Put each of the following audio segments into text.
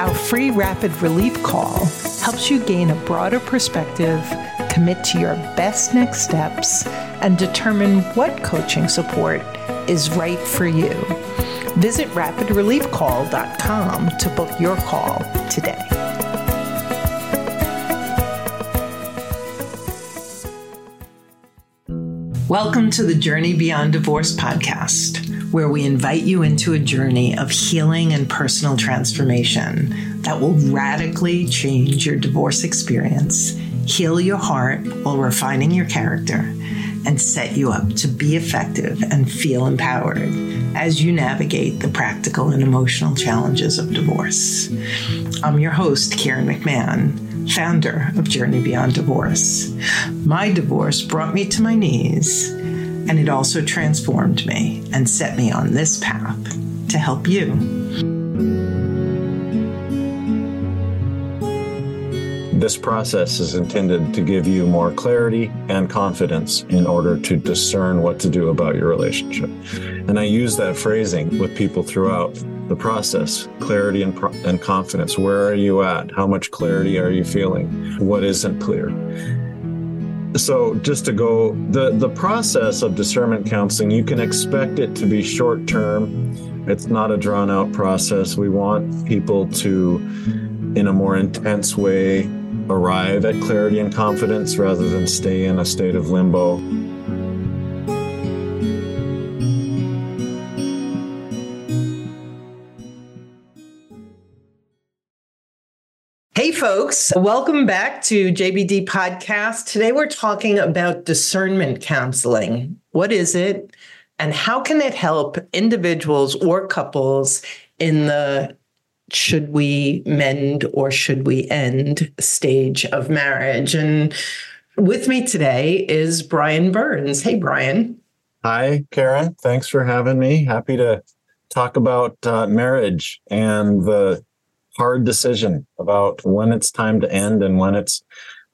Our free rapid relief call helps you gain a broader perspective, commit to your best next steps, and determine what coaching support is right for you. Visit rapidreliefcall.com to book your call today. Welcome to the Journey Beyond Divorce podcast, where we invite you into a journey of healing and personal transformation that will radically change your divorce experience, heal your heart while refining your character, and set you up to be effective and feel empowered as you navigate the practical and emotional challenges of divorce. I'm your host, Karen McMahon founder of Journey Beyond Divorce. My divorce brought me to my knees, and it also transformed me and set me on this path to help you. This process is intended to give you more clarity and confidence in order to discern what to do about your relationship. And I use that phrasing with people throughout the process clarity and, pro- and confidence. Where are you at? How much clarity are you feeling? What isn't clear? So, just to go, the, the process of discernment counseling, you can expect it to be short term. It's not a drawn out process. We want people to, in a more intense way, arrive at clarity and confidence rather than stay in a state of limbo. Folks, welcome back to JBD Podcast. Today we're talking about discernment counseling. What is it, and how can it help individuals or couples in the should we mend or should we end stage of marriage? And with me today is Brian Burns. Hey, Brian. Hi, Karen. Thanks for having me. Happy to talk about uh, marriage and the hard decision about when it's time to end and when it's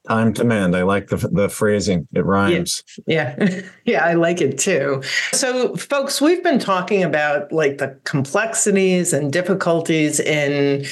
time to mend. I like the the phrasing; it rhymes. Yeah. yeah, yeah, I like it too. So, folks, we've been talking about like the complexities and difficulties in.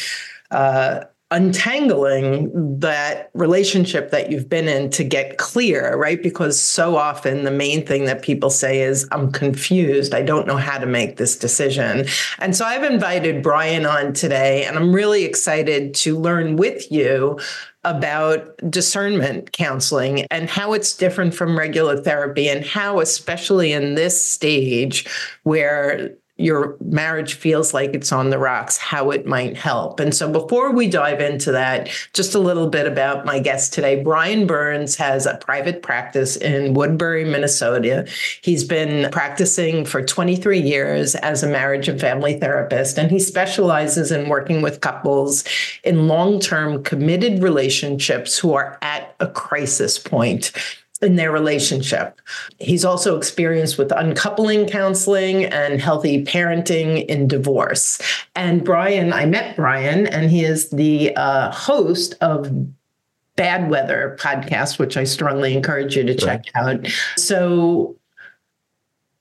Uh, untangling that relationship that you've been in to get clear, right? Because so often the main thing that people say is, I'm confused. I don't know how to make this decision. And so I've invited Brian on today, and I'm really excited to learn with you about discernment counseling and how it's different from regular therapy and how especially in this stage where your marriage feels like it's on the rocks, how it might help. And so before we dive into that, just a little bit about my guest today. Brian Burns has a private practice in Woodbury, Minnesota. He's been practicing for 23 years as a marriage and family therapist, and he specializes in working with couples in long term committed relationships who are at a crisis point in their relationship. He's also experienced with uncoupling counseling and healthy parenting in divorce. And Brian, I met Brian, and he is the uh, host of Bad Weather podcast, which I strongly encourage you to check out. So,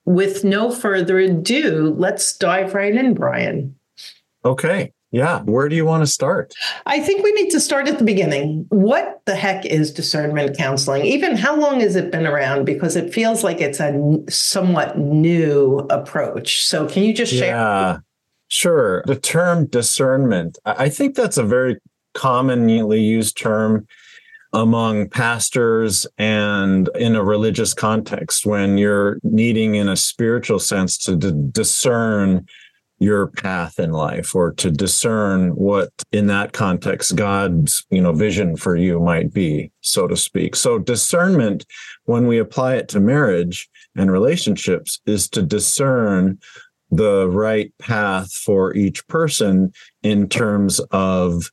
with no further ado, let's dive right in, Brian. Okay. Yeah. Where do you want to start? I think we need to start at the beginning. What the heck is discernment counseling? Even how long has it been around? Because it feels like it's a somewhat new approach. So can you just share? Yeah, sure. The term discernment, I think that's a very commonly used term among pastors and in a religious context when you're needing in a spiritual sense to d- discern your path in life or to discern what in that context god's you know vision for you might be so to speak. So discernment when we apply it to marriage and relationships is to discern the right path for each person in terms of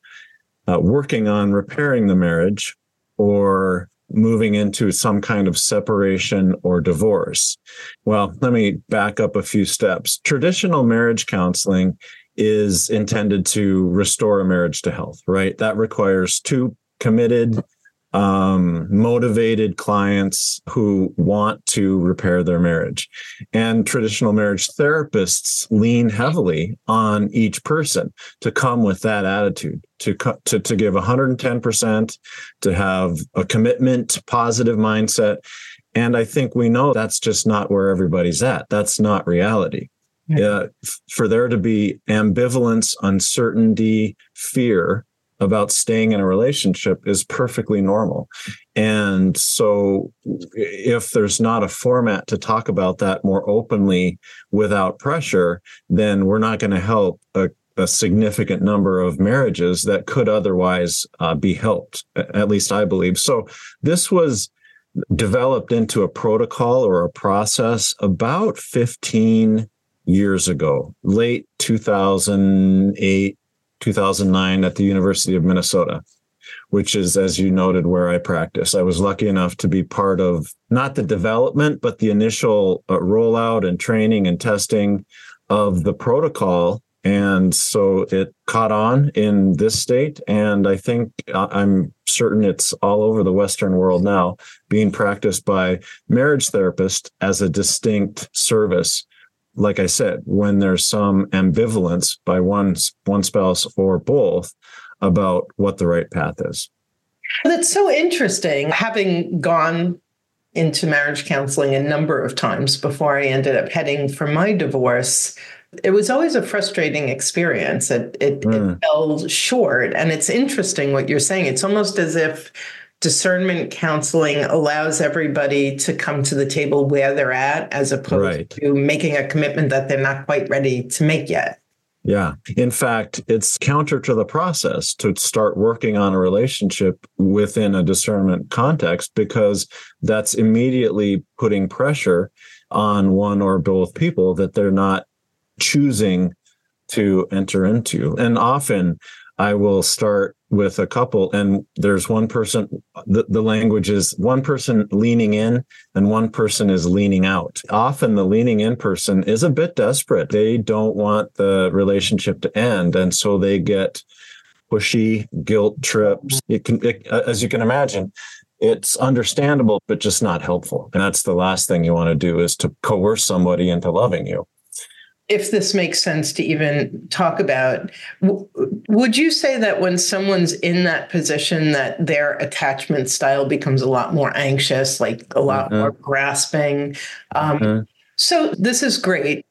uh, working on repairing the marriage or moving into some kind of separation or divorce. Well, let me back up a few steps. Traditional marriage counseling is intended to restore a marriage to health, right? That requires two committed um, motivated clients who want to repair their marriage. And traditional marriage therapists lean heavily on each person to come with that attitude, to, to, to give 110%, to have a commitment, positive mindset. And I think we know that's just not where everybody's at. That's not reality. Yeah. Uh, for there to be ambivalence, uncertainty, fear, about staying in a relationship is perfectly normal. And so, if there's not a format to talk about that more openly without pressure, then we're not going to help a, a, significant number of marriages that could otherwise uh, be helped. At least I believe. So, this was developed into a protocol or a process about 15 years ago, late 2008, 2009 at the University of Minnesota, which is, as you noted, where I practice. I was lucky enough to be part of not the development, but the initial uh, rollout and training and testing of the protocol. And so it caught on in this state. And I think uh, I'm certain it's all over the Western world now, being practiced by marriage therapists as a distinct service like I said, when there's some ambivalence by one one spouse or both about what the right path is. That's so interesting. Having gone into marriage counseling a number of times before I ended up heading for my divorce, it was always a frustrating experience. It, it, mm. it fell short. And it's interesting what you're saying. It's almost as if discernment counseling allows everybody to come to the table where they're at as opposed right. to making a commitment that they're not quite ready to make yet. Yeah. In fact, it's counter to the process to start working on a relationship within a discernment context because that's immediately putting pressure on one or both people that they're not choosing to enter into. And often I will start with a couple and there's one person the, the language is one person leaning in and one person is leaning out. Often the leaning in person is a bit desperate. They don't want the relationship to end and so they get pushy guilt trips. It can it, as you can imagine it's understandable but just not helpful. And that's the last thing you want to do is to coerce somebody into loving you if this makes sense to even talk about would you say that when someone's in that position that their attachment style becomes a lot more anxious like a lot mm-hmm. more grasping? Um, mm-hmm. so this is great.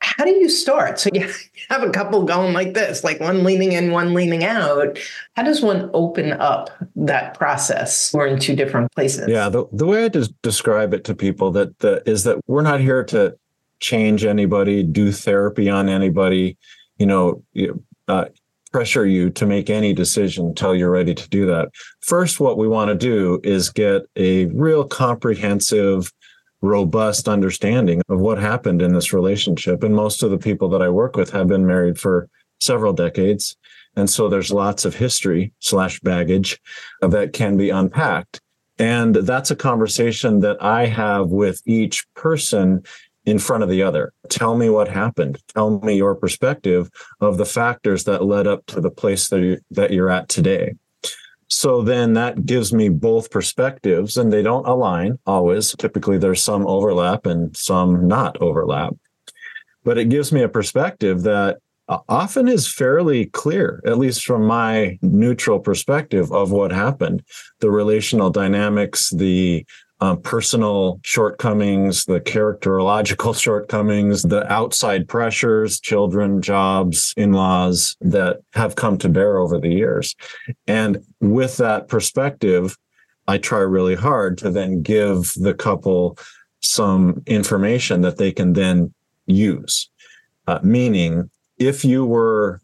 How do you start? So you have a couple going like this like one leaning in one leaning out. How does one open up that process? We're in two different places. Yeah the, the way i just describe it to people that the, is that we're not here to change anybody, do therapy on anybody, you know, uh, pressure you to make any decision until you're ready to do that. First, what we want to do is get a real comprehensive, robust understanding of what happened in this relationship. And most of the people that I work with have been married for several decades. And so there's lots of history slash baggage that can be unpacked. And that's a conversation that I have with each person in front of the other. Tell me what happened. Tell me your perspective of the factors that led up to the place that, you, that you're at today. So then that gives me both perspectives and they don't align always. Typically there's some overlap and some not overlap. But it gives me a perspective that uh, often is fairly clear, at least from my neutral perspective of what happened. The relational dynamics, the um, personal shortcomings, the characterological shortcomings, the outside pressures, children, jobs, in laws that have come to bear over the years. And with that perspective, I try really hard to then give the couple some information that they can then use. Uh, meaning, if you were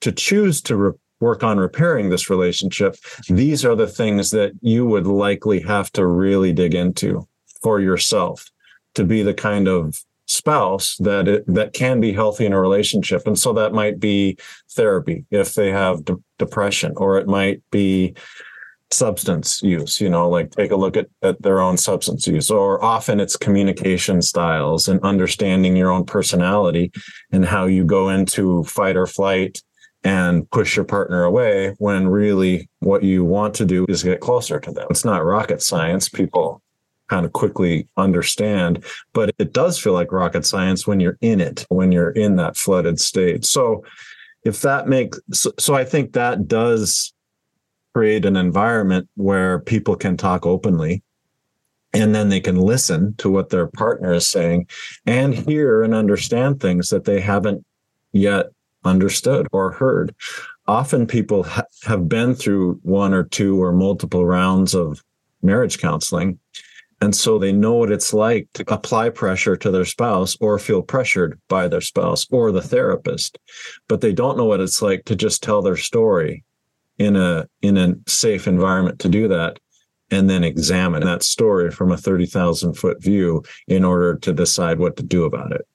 to choose to re- work on repairing this relationship, these are the things that you would likely have to really dig into for yourself to be the kind of spouse that it, that can be healthy in a relationship. And so that might be therapy if they have de- depression or it might be substance use you know like take a look at, at their own substance use or often it's communication styles and understanding your own personality and how you go into fight or flight and push your partner away when really what you want to do is get closer to them. It's not rocket science. People kind of quickly understand but it does feel like rocket science when you're in it when you're in that flooded state. So if that makes so, so i think that does create an environment where people can talk openly and then they can listen to what their partner is saying and hear and understand things that they haven't yet understood or heard. Often people ha- have been through one or two or multiple rounds of marriage counseling. And so they know what it's like to apply pressure to their spouse or feel pressured by their spouse or the therapist. But they don't know what it's like to just tell their story in a in a safe environment to do that and then examine that story from a 30,000 foot view in order to decide what to do about it.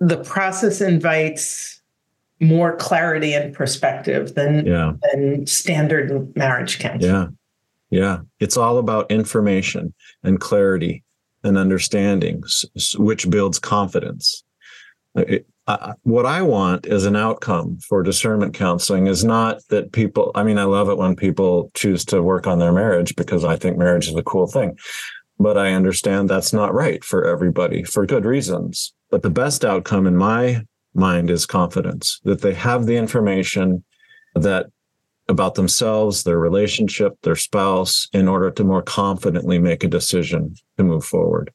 The process invites more clarity and perspective than, yeah. than standard marriage counseling. Yeah. Yeah. It's all about information and clarity and understanding, which builds confidence. It, uh, what I want as an outcome for discernment counseling is not that people, I mean, I love it when people choose to work on their marriage because I think marriage is a cool thing. But I understand that's not right for everybody for good reasons. But the best outcome in my mind is confidence that they have the information that about themselves, their relationship, their spouse, in order to more confidently make a decision to move forward.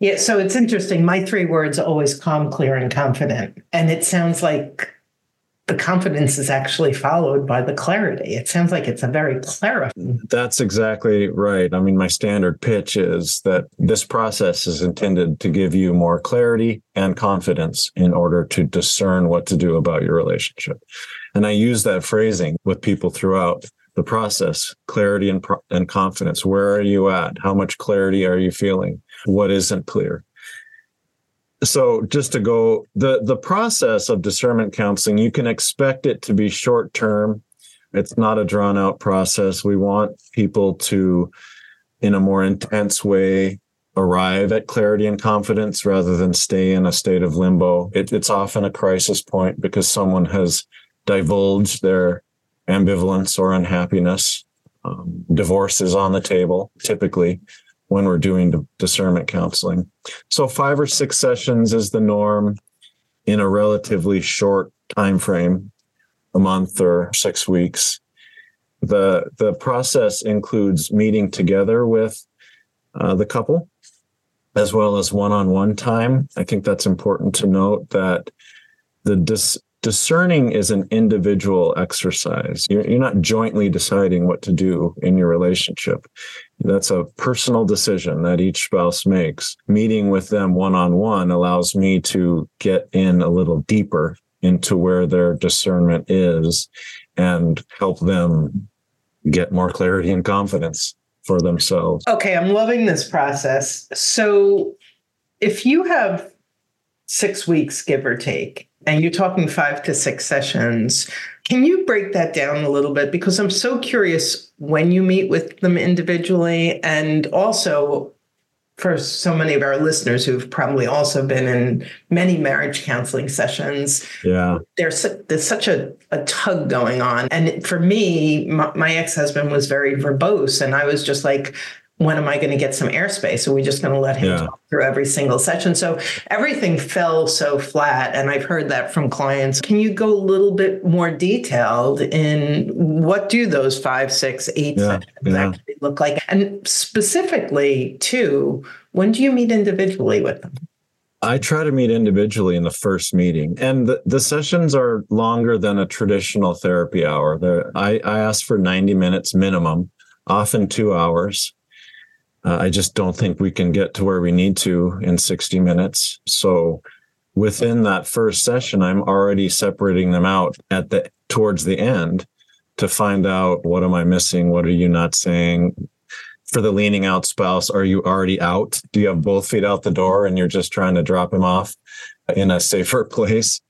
Yeah, so it's interesting. My three words always calm, clear, and confident. And it sounds like the confidence is actually followed by the clarity. It sounds like it's a very clarifying. That's exactly right. I mean, my standard pitch is that this process is intended to give you more clarity and confidence in order to discern what to do about your relationship. And I use that phrasing with people throughout the process clarity and, and confidence. Where are you at? How much clarity are you feeling? what isn't clear. So just to go the the process of discernment counseling, you can expect it to be short term. It's not a drawn out process. We want people to in a more intense way arrive at clarity and confidence rather than stay in a state of limbo. It, it's often a crisis point because someone has divulged their ambivalence or unhappiness. Um, divorce is on the table typically when we're doing discernment counseling. So five or six sessions is the norm in a relatively short time frame, a month or six weeks. The the process includes meeting together with uh, the couple as well as one-on-one time. I think that's important to note that the dis- discerning is an individual exercise. You're, you're not jointly deciding what to do in your relationship. That's a personal decision that each spouse makes. Meeting with them one on one allows me to get in a little deeper into where their discernment is and help them get more clarity and confidence for themselves. Okay, I'm loving this process. So if you have six weeks, give or take, and you're talking five to six sessions. Can you break that down a little bit? Because I'm so curious when you meet with them individually, and also for so many of our listeners who've probably also been in many marriage counseling sessions. Yeah. There's, there's such a, a tug going on. And for me, my, my ex husband was very verbose, and I was just like, when am I going to get some airspace? Are we just going to let him yeah. talk through every single session? So everything fell so flat. And I've heard that from clients. Can you go a little bit more detailed in what do those five, six, eight yeah. sessions yeah. actually look like? And specifically, too, when do you meet individually with them? I try to meet individually in the first meeting, and the, the sessions are longer than a traditional therapy hour. I, I ask for 90 minutes minimum, often two hours. Uh, I just don't think we can get to where we need to in 60 minutes. So within that first session, I'm already separating them out at the towards the end to find out what am I missing? What are you not saying? For the leaning out spouse, are you already out? Do you have both feet out the door and you're just trying to drop him off in a safer place?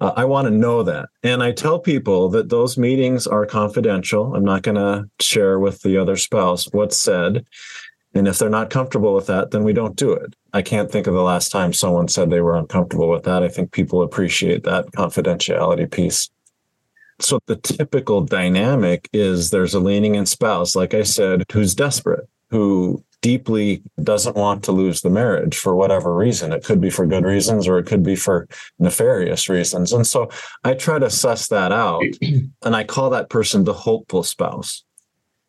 Uh, I want to know that. And I tell people that those meetings are confidential. I'm not going to share with the other spouse what's said. And if they're not comfortable with that, then we don't do it. I can't think of the last time someone said they were uncomfortable with that. I think people appreciate that confidentiality piece. So the typical dynamic is there's a leaning in spouse, like I said, who's desperate, who deeply doesn't want to lose the marriage for whatever reason. It could be for good reasons or it could be for nefarious reasons. And so I try to suss that out and I call that person the hopeful spouse.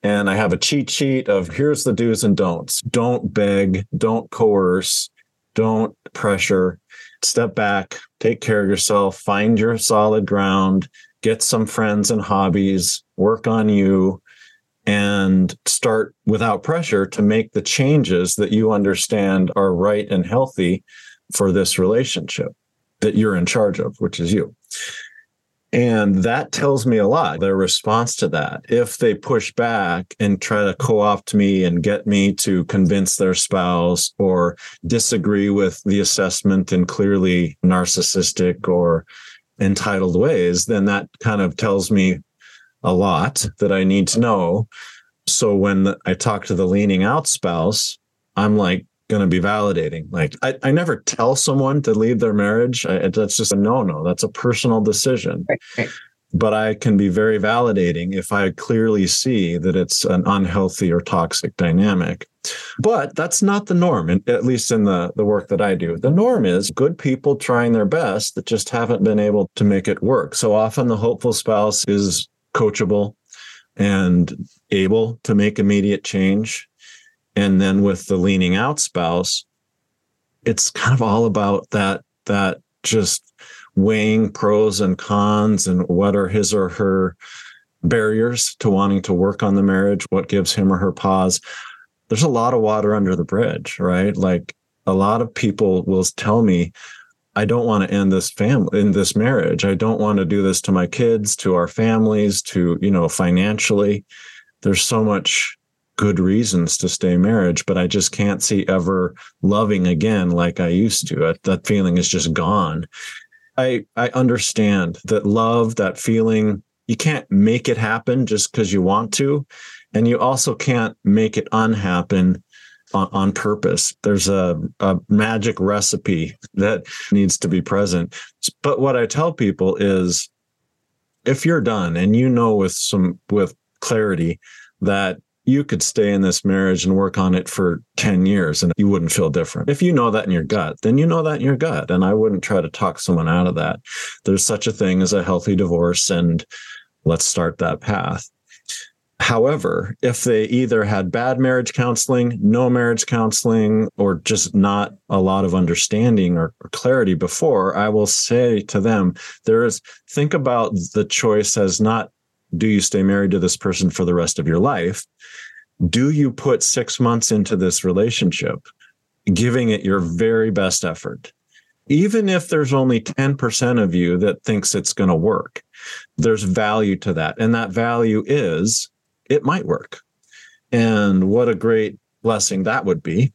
And I have a cheat sheet of here's the do's and don'ts. Don't beg, don't coerce, don't pressure. Step back, take care of yourself, find your solid ground, get some friends and hobbies, work on you, and start without pressure to make the changes that you understand are right and healthy for this relationship that you're in charge of, which is you. And that tells me a lot, their response to that. If they push back and try to co opt me and get me to convince their spouse or disagree with the assessment in clearly narcissistic or entitled ways, then that kind of tells me a lot that I need to know. So when I talk to the leaning out spouse, I'm like going to be validating. Like I, I never tell someone to leave their marriage. I, that's just a no no. That's a personal decision. Right, right. But I can be very validating if I clearly see that it's an unhealthy or toxic dynamic. But that's not the norm, at least in the, the work that I do. The norm is good people trying their best that just haven't been able to make it work. So often the hopeful spouse is coachable and able to make immediate change. And then with the leaning out spouse, it's kind of all about that, that just weighing pros and cons and what are his or her barriers to wanting to work on the marriage, what gives him or her pause there's a lot of water under the bridge, right? Like a lot of people will tell me, I don't want to end this family in this marriage. I don't want to do this to my kids, to our families, to, you know, financially. There's so much good reasons to stay marriage, but I just can't see ever loving again like I used to. That feeling is just gone. I I understand that love, that feeling, you can't make it happen just because you want to and you also can't make it unhappen on, on purpose. There's a, a magic recipe that needs to be present. But what I tell people is if you're done and you know with some with clarity that you could stay in this marriage and work on it for 10 years and you wouldn't feel different. If you know that in your gut, then you know that in your gut. And I wouldn't try to talk someone out of that. There's such a thing as a healthy divorce, and let's start that path. However, if they either had bad marriage counseling, no marriage counseling, or just not a lot of understanding or, clarity before, I will say to them, there is think about the choice as not do you stay married to this person for the rest of your life? Do you put six months into this relationship, giving it your very best effort? Even if there's only 10% of you that thinks it's going to work, there's value to that. And that value is it might work. And what a great blessing that would be.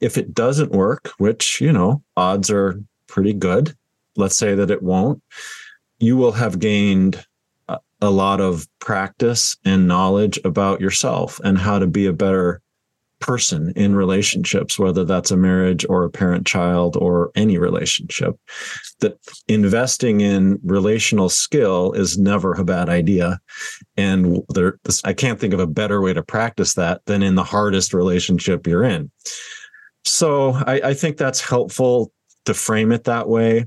If it doesn't work, which, you know, odds are pretty good, let's say that it won't, you will have gained a lot of practice and knowledge about yourself and how to be a better person in relationships, whether that's a marriage or a parent child or any relationship. That investing in relational skill is never a bad idea. And there, I can't think of a better way to practice that than in the hardest relationship you're in. So I, I think that's helpful to frame it that way.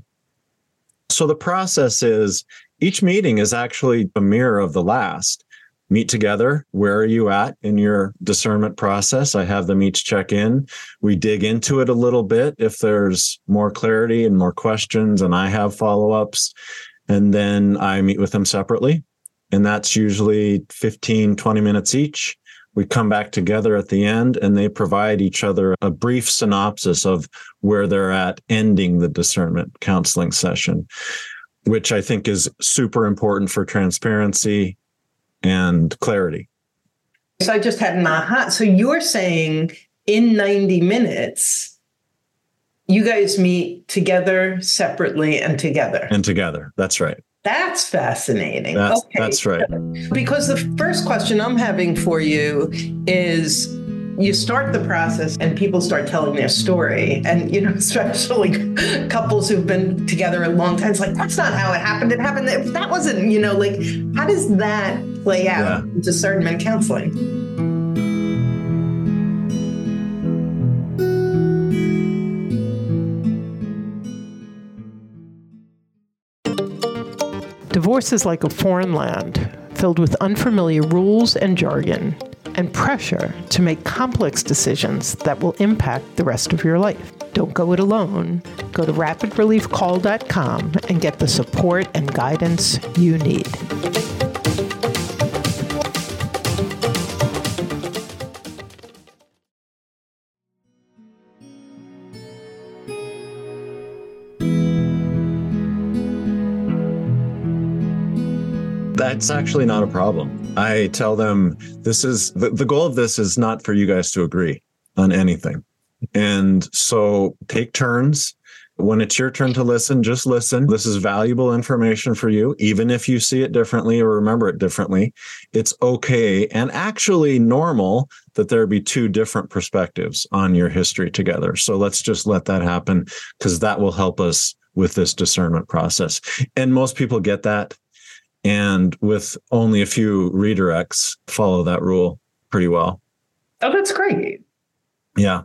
So the process is each meeting is actually a mirror of the last meet together. Where are you at in your discernment process? I have them each check in. We dig into it a little bit if there's more clarity and more questions, and I have follow ups. And then I meet with them separately. And that's usually 15, 20 minutes each. We come back together at the end and they provide each other a brief synopsis of where they're at ending the discernment counseling session, which I think is super important for transparency and clarity. So I just had an aha. So you're saying in 90 minutes, you guys meet together, separately, and together. And together. That's right. That's fascinating. That's, okay. that's right. Because the first question I'm having for you is you start the process and people start telling their story. And you know especially couples who've been together a long time it's like that's not how it happened. It happened if that wasn't you know like how does that play out yeah. in discernment counseling? Divorce is like a foreign land filled with unfamiliar rules and jargon and pressure to make complex decisions that will impact the rest of your life. Don't go it alone. Go to rapidreliefcall.com and get the support and guidance you need. That's actually not a problem. I tell them this is the, the goal of this is not for you guys to agree on anything. And so take turns. When it's your turn to listen, just listen. This is valuable information for you, even if you see it differently or remember it differently. It's okay and actually normal that there be two different perspectives on your history together. So let's just let that happen because that will help us with this discernment process. And most people get that and with only a few redirects follow that rule pretty well. Oh that's great. Yeah.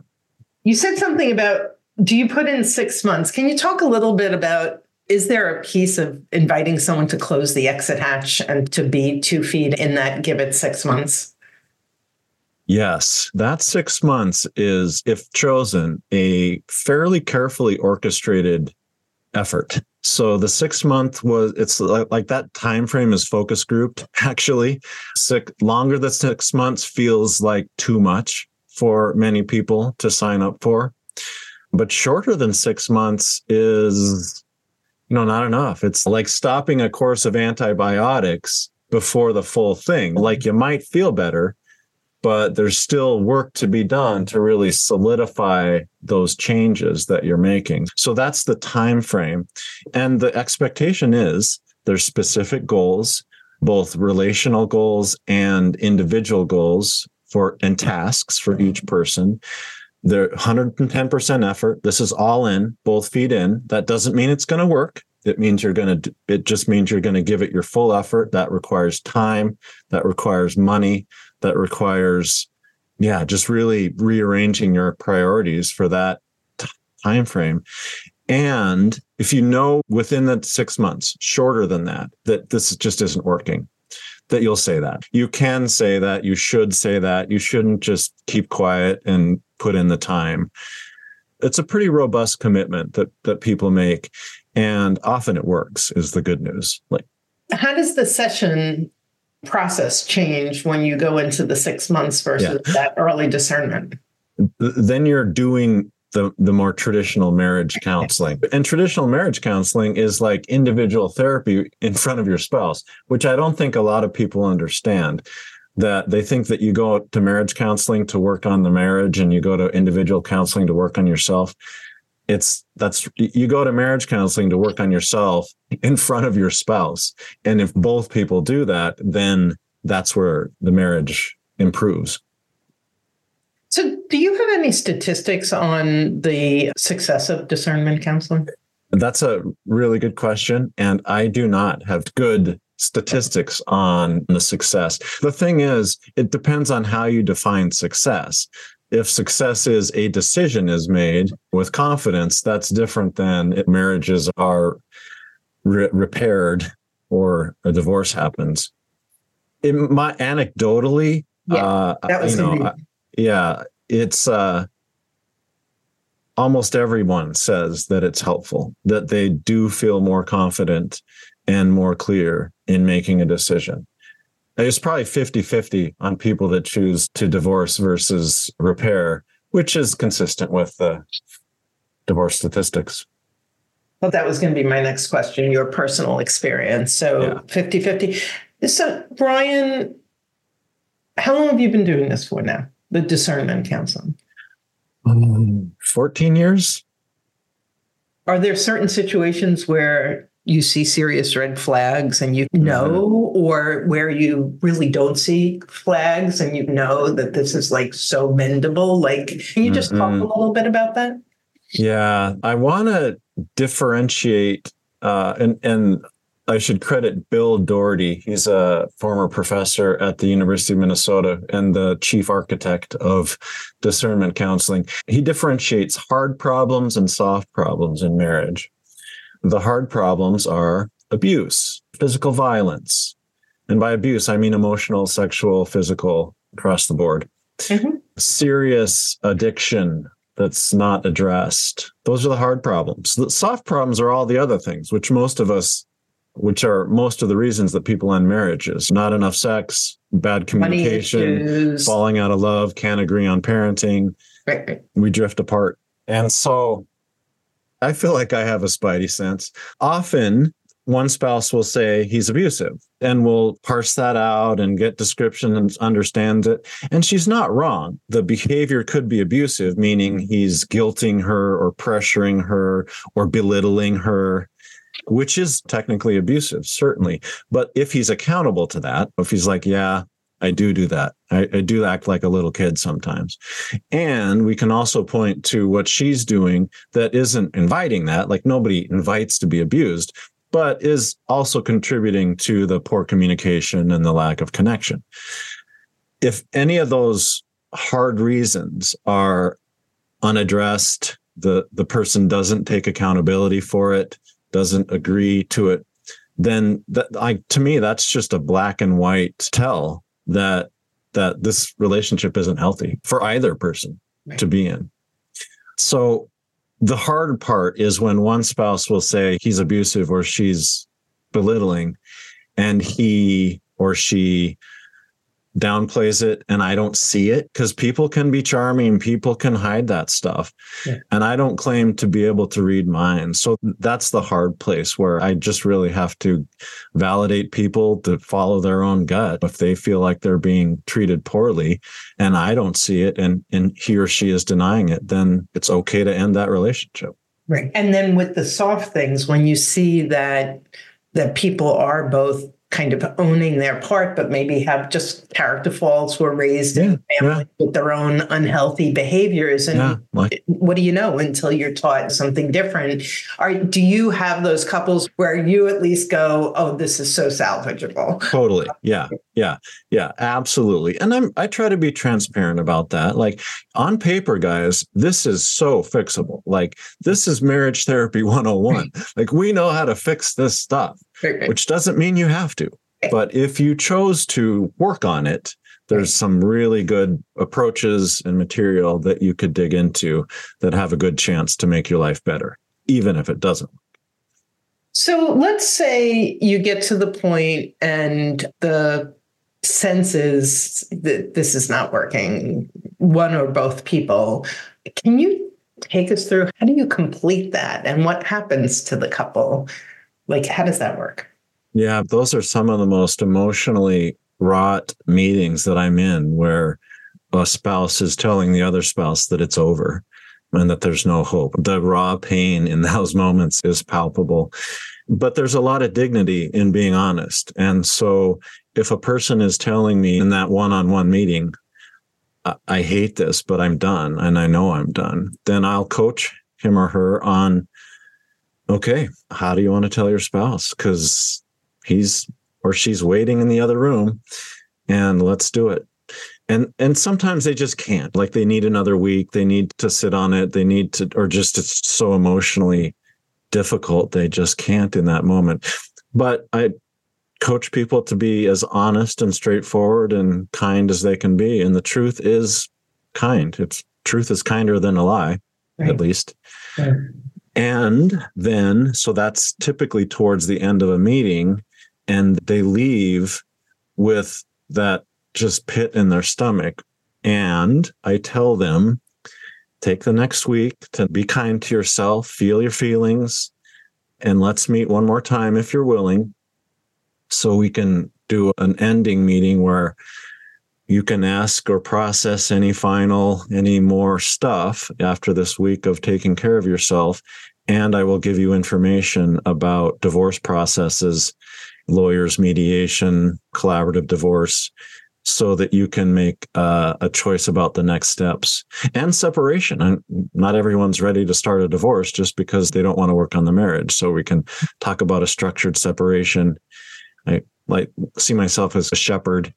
You said something about do you put in six months? Can you talk a little bit about is there a piece of inviting someone to close the exit hatch and to be two feet in that give it six months? Yes, that six months is, if chosen, a fairly carefully orchestrated effort. So the six month was it's like, that time frame is focus grouped actually. Six longer than six months feels like too much for many people to sign up for. But shorter than six months is you know not enough. It's like stopping a course of antibiotics before the full thing. Like you might feel better, but there's still work to be done to really solidify those changes that you're making. So that's the time frame and the expectation is there's specific goals both relational goals and individual goals for and tasks for each person. They're 110% effort. This is all in both feet in. That doesn't mean it's going to work. It means you're going to it just means you're going to give it your full effort. That requires time. That requires money that requires yeah just really rearranging your priorities for that t- time frame and if you know within the 6 months shorter than that that this just isn't working that you'll say that. You can say that. You should say that. You shouldn't just keep quiet and put in the time. It's a pretty robust commitment that that people make and often it works is the good news. Like how does the session process change when you go into the six months versus yeah. that early discernment? Then you're doing the the more traditional marriage counseling. And traditional marriage counseling is like individual therapy in front of your spouse, which I don't think a lot of people understand. That they think that you go to marriage counseling to work on the marriage and you go to individual counseling to work on yourself it's that's you go to marriage counseling to work on yourself in front of your spouse. And if both people do that then that's where the marriage improves. So do you have any statistics on the success of discernment counseling? That's a really good question and i do not have good statistics on the success. The thing is, it depends on how you define success if success is a decision is made with confidence, that's different than if marriages are re- repaired or a divorce happens. In my anecdotally, yeah, uh, that was you know, yeah, it's uh, almost everyone says that it's helpful, that they do feel more confident and more clear in making a decision. It's probably 50 50 on people that choose to divorce versus repair, which is consistent with the divorce statistics. Well, that was going to be my next question your personal experience. So 50 yeah. 50. So, Brian, How long have you been doing this for now? The discernment counseling? Um, 14 years. Are there certain situations where you see serious red flags and you know, mm-hmm. or where you really don't see flags and you know that this is like so mendable? Like, can you just mm-hmm. talk a little bit about that? Yeah, I want to differentiate, uh, and and I should credit Bill Doherty. He's a former professor at the University of Minnesota and the chief architect of discernment counseling. He differentiates hard problems and soft problems in marriage. The hard problems are abuse, physical violence. And by abuse, I mean emotional, sexual, physical, across the board. Mm-hmm. Serious addiction that's not addressed. Those are the hard problems. The soft problems are all the other things, which most of us, which are most of the reasons that people end marriages not enough sex, bad communication, falling out of love, can't agree on parenting. Right. We drift apart. And so I feel like I have a spidey sense. Often one spouse will say he's abusive and we'll parse that out and get description and understand it. And she's not wrong. The behavior could be abusive, meaning he's guilting her or pressuring her or belittling her which is technically abusive, certainly. But if he's accountable to that, if he's like, yeah, I do do that. I, I, do act like a little kid sometimes. And we can also point to what she's doing that isn't inviting that. Like nobody invites to be abused, but is also contributing to the poor communication and the lack of connection. If any of those hard reasons are unaddressed, the, the person doesn't take accountability for it, doesn't agree to it, then that I to me that's just a black and white tell that that this relationship isn't healthy for either person right. to be in. So the hard part is when one spouse will say he's abusive or she's belittling and he or she downplays it and I don't see it because people can be charming, people can hide that stuff. Yeah. And I don't claim to be able to read minds. So that's the hard place where I just really have to validate people to follow their own gut. If they feel like they're being treated poorly and I don't see it and, and he or she is denying it, then it's okay to end that relationship. Right. And then with the soft things, when you see that that people are both kind of owning their part, but maybe have just character faults, were raised yeah, in families yeah. with their own unhealthy behaviors. And yeah, like, what do you know until you're taught something different? Are do you have those couples where you at least go, oh, this is so salvageable? Totally. Yeah. Yeah. Yeah. Absolutely. And I'm I try to be transparent about that. Like on paper, guys, this is so fixable. Like this is marriage therapy 101. like we know how to fix this stuff which doesn't mean you have to. But if you chose to work on it, there's some really good approaches and material that you could dig into that have a good chance to make your life better, even if it doesn't. So let's say you get to the point and the senses that this is not working, one or both people. Can you take us through how do you complete that and what happens to the couple like, how does that work? Yeah, those are some of the most emotionally wrought meetings that I'm in where a spouse is telling the other spouse that it's over and that there's no hope. The raw pain in those moments is palpable. But there's a lot of dignity in being honest. And so if a person is telling me in that one on one meeting, I-, I hate this, but I'm done and I know I'm done, then I'll coach him or her on okay, how do you want to tell your spouse? Because he's or she's waiting in the other room and let's do it. And and sometimes they just can't. Like they need another week. They need to sit on it. They need to, or just it's so emotionally difficult. They just can't in that moment. But I coach people to be as honest and straightforward and kind as they can be. And the truth is kind. It's truth is kinder than a lie, right. at least. Right. And then, so that's typically towards the end of a meeting, and they leave with that just pit in their stomach. And I tell them, take the next week to be kind to yourself, feel your feelings, and let's meet one more time if you're willing, so we can do an ending meeting where you can ask or process any final, any more stuff after this week of taking care of yourself. And I will give you information about divorce processes, lawyers, mediation, collaborative divorce, so that you can make uh, a choice about the next steps and separation. And not everyone's ready to start a divorce just because they don't want to work on the marriage. So we can talk about a structured separation. I like see myself as a shepherd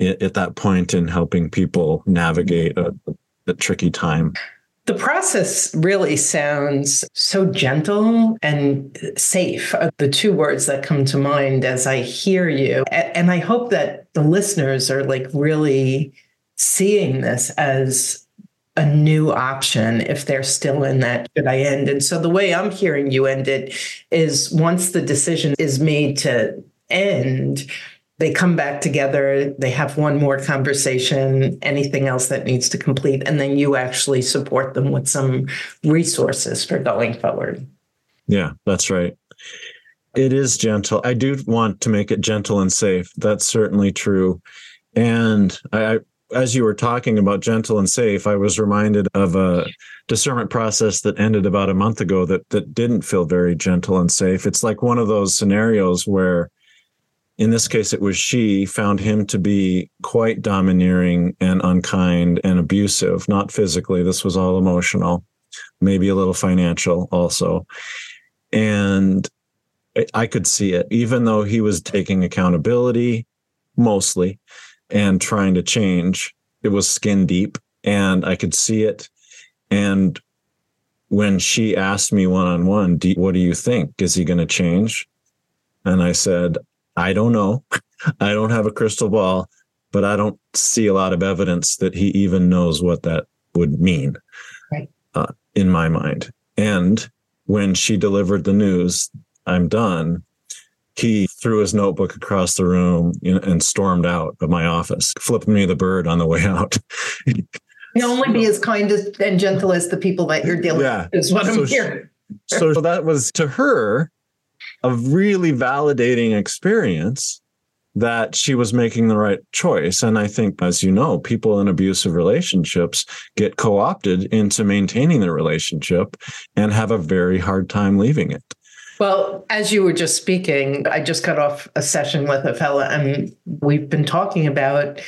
at that point in helping people navigate a, a tricky time. The process really sounds so gentle and safe. Uh, the two words that come to mind as I hear you. And I hope that the listeners are like really seeing this as a new option if they're still in that should I end. And so the way I'm hearing you end it is once the decision is made to end, they come back together, they have one more conversation, anything else that needs to complete, and then you actually support them with some resources for going forward. Yeah, that's right. It is gentle. I do want to make it gentle and safe. That's certainly true. And I, as you were talking about gentle and safe, I was reminded of a discernment process that ended about a month ago that that didn't feel very gentle and safe. It's like one of those scenarios where in this case, it was she found him to be quite domineering and unkind and abusive, not physically. This was all emotional, maybe a little financial also. And I could see it, even though he was taking accountability mostly and trying to change. It was skin deep and I could see it. And when she asked me one on one, what do you think? Is he going to change? And I said, I don't know. I don't have a crystal ball, but I don't see a lot of evidence that he even knows what that would mean right. uh, in my mind. And when she delivered the news, I'm done. He threw his notebook across the room and stormed out of my office, flipping me the bird on the way out. you only be as kind and gentle as the people that you're dealing yeah. with, is what so I'm hearing. so that was to her, a really validating experience that she was making the right choice. And I think, as you know, people in abusive relationships get co opted into maintaining the relationship and have a very hard time leaving it. Well, as you were just speaking, I just got off a session with a fella, and we've been talking about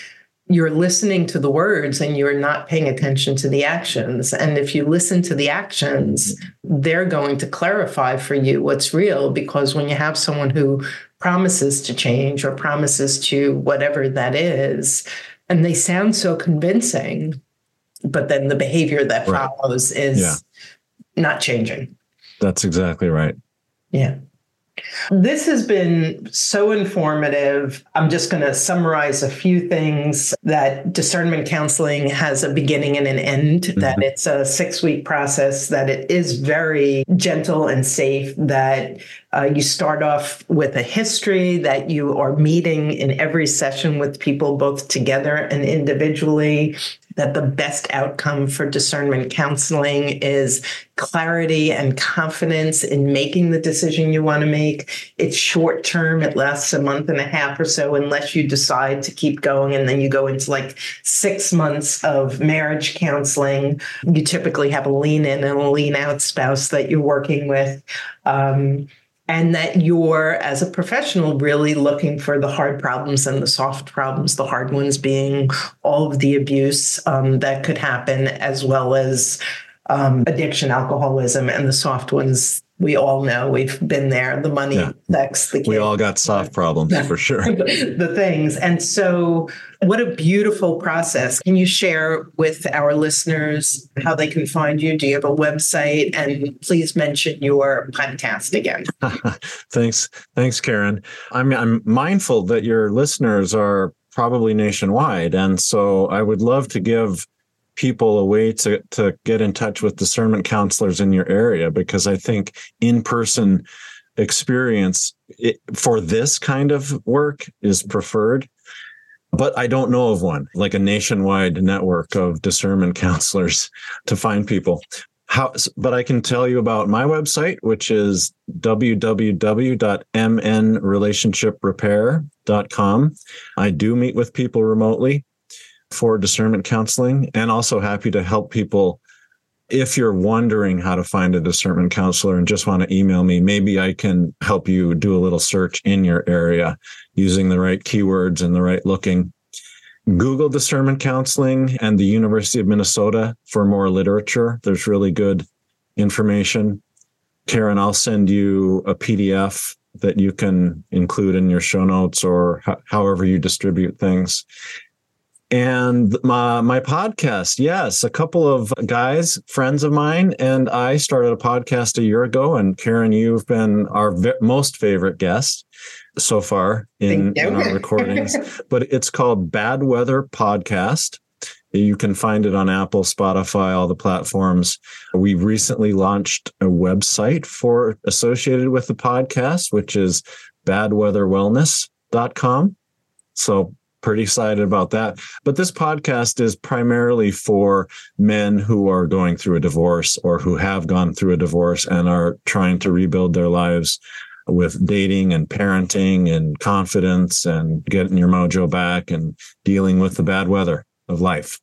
you're listening to the words and you're not paying attention to the actions. And if you listen to the actions, mm-hmm. they're going to clarify for you what's real. Because when you have someone who promises to change or promises to whatever that is, and they sound so convincing, but then the behavior that right. follows is yeah. not changing. That's exactly right. Yeah. This has been so informative. I'm just going to summarize a few things that discernment counseling has a beginning and an end, mm-hmm. that it's a six week process, that it is very gentle and safe, that uh, you start off with a history, that you are meeting in every session with people both together and individually, that the best outcome for discernment counseling is clarity and confidence in making the decision you want to make. It's short term, it lasts a month and a half or so, unless you decide to keep going. And then you go into like six months of marriage counseling. You typically have a lean in and a lean out spouse that you're working with. Um, and that you're, as a professional, really looking for the hard problems and the soft problems, the hard ones being all of the abuse um, that could happen, as well as um, addiction, alcoholism, and the soft ones we all know we've been there the money yeah. sex the kids. we all got soft problems for sure. The things. And so what a beautiful process. Can you share with our listeners how they can find you? Do you have a website? And please mention your podcast again. Thanks. Thanks karen. I'm i'm mindful that your listeners are probably nationwide. And so i would love to give people a way to to get in touch with discernment counselors in your area because I think in person experience it, for this kind of work is preferred. But I don't know of one like a nationwide network of discernment counselors to find people. How, but I can tell you about my website, which is www.mnrelationshiprepair.com. I do meet with people remotely for discernment counseling and also happy to help people if you're wondering how to find a discernment counselor and just want to email me, maybe I can help you do a little search in your area using the right keywords and the right looking. Google discernment counseling and the University of Minnesota for more literature. There's really good information. Karen, I'll send you a PDF that you can include in your show notes or however you distribute things and my my podcast yes a couple of guys friends of mine and i started a podcast a year ago and karen you've been our v- most favorite guest so far in, in our recordings but it's called bad weather podcast. You can find it on apple spotify all the platforms. We recently launched a website for associated with the podcast which is badweatherwellness.com so pretty excited about that. But this podcast is primarily for men who are going through a divorce or who have gone through a divorce and are trying to rebuild their lives with dating and parenting and confidence and getting your mojo back and dealing with the bad weather of life.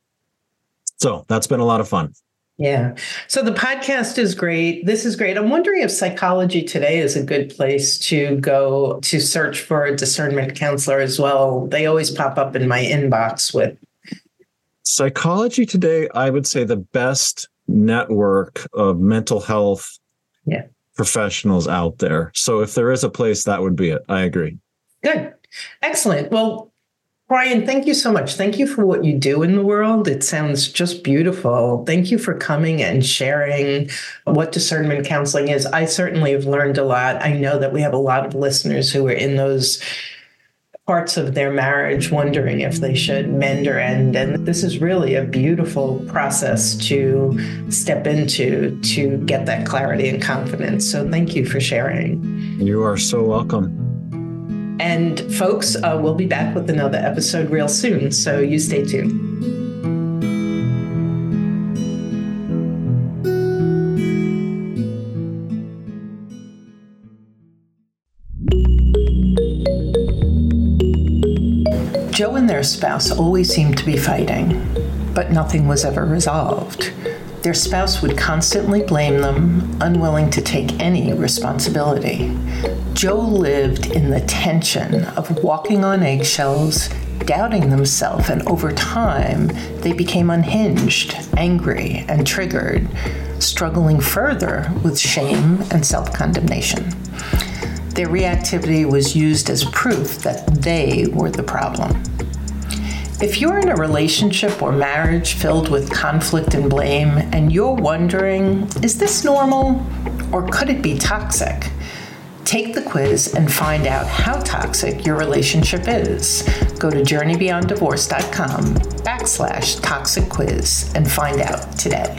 So that's been a lot of fun. Yeah. So the podcast is great. This is great. I'm wondering if Psychology Today is a good place to go to search for a discernment counselor as well. They always pop up in my inbox with Psychology Today, I would say the best network of mental health yeah. professionals out there. So if there is a place, that would be it. I agree. Good. Excellent. Well, Brian, thank you so much. Thank you for what you do in the world. It sounds just beautiful. Thank you for coming and sharing what discernment counseling is. I certainly have learned a lot. I know that we have a lot of listeners who are in those parts of their marriage wondering if they should mend or end. And this is really a beautiful process to step into to get that clarity and confidence. So thank you for sharing. You are so welcome. And folks, uh, we'll be back with another episode real soon. So you stay tuned. Joe and their spouse always seemed to be fighting, but nothing was ever resolved. Their spouse would constantly blame them, unwilling to take any responsibility. Joe lived in the tension of walking on eggshells, doubting themselves, and over time, they became unhinged, angry, and triggered, struggling further with shame and self condemnation. Their reactivity was used as proof that they were the problem. If you're in a relationship or marriage filled with conflict and blame, and you're wondering, is this normal or could it be toxic? Take the quiz and find out how toxic your relationship is. Go to journeybeyonddivorce.com backslash toxic quiz and find out today.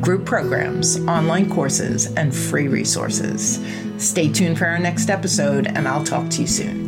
group programs, online courses, and free resources. Stay tuned for our next episode, and I'll talk to you soon.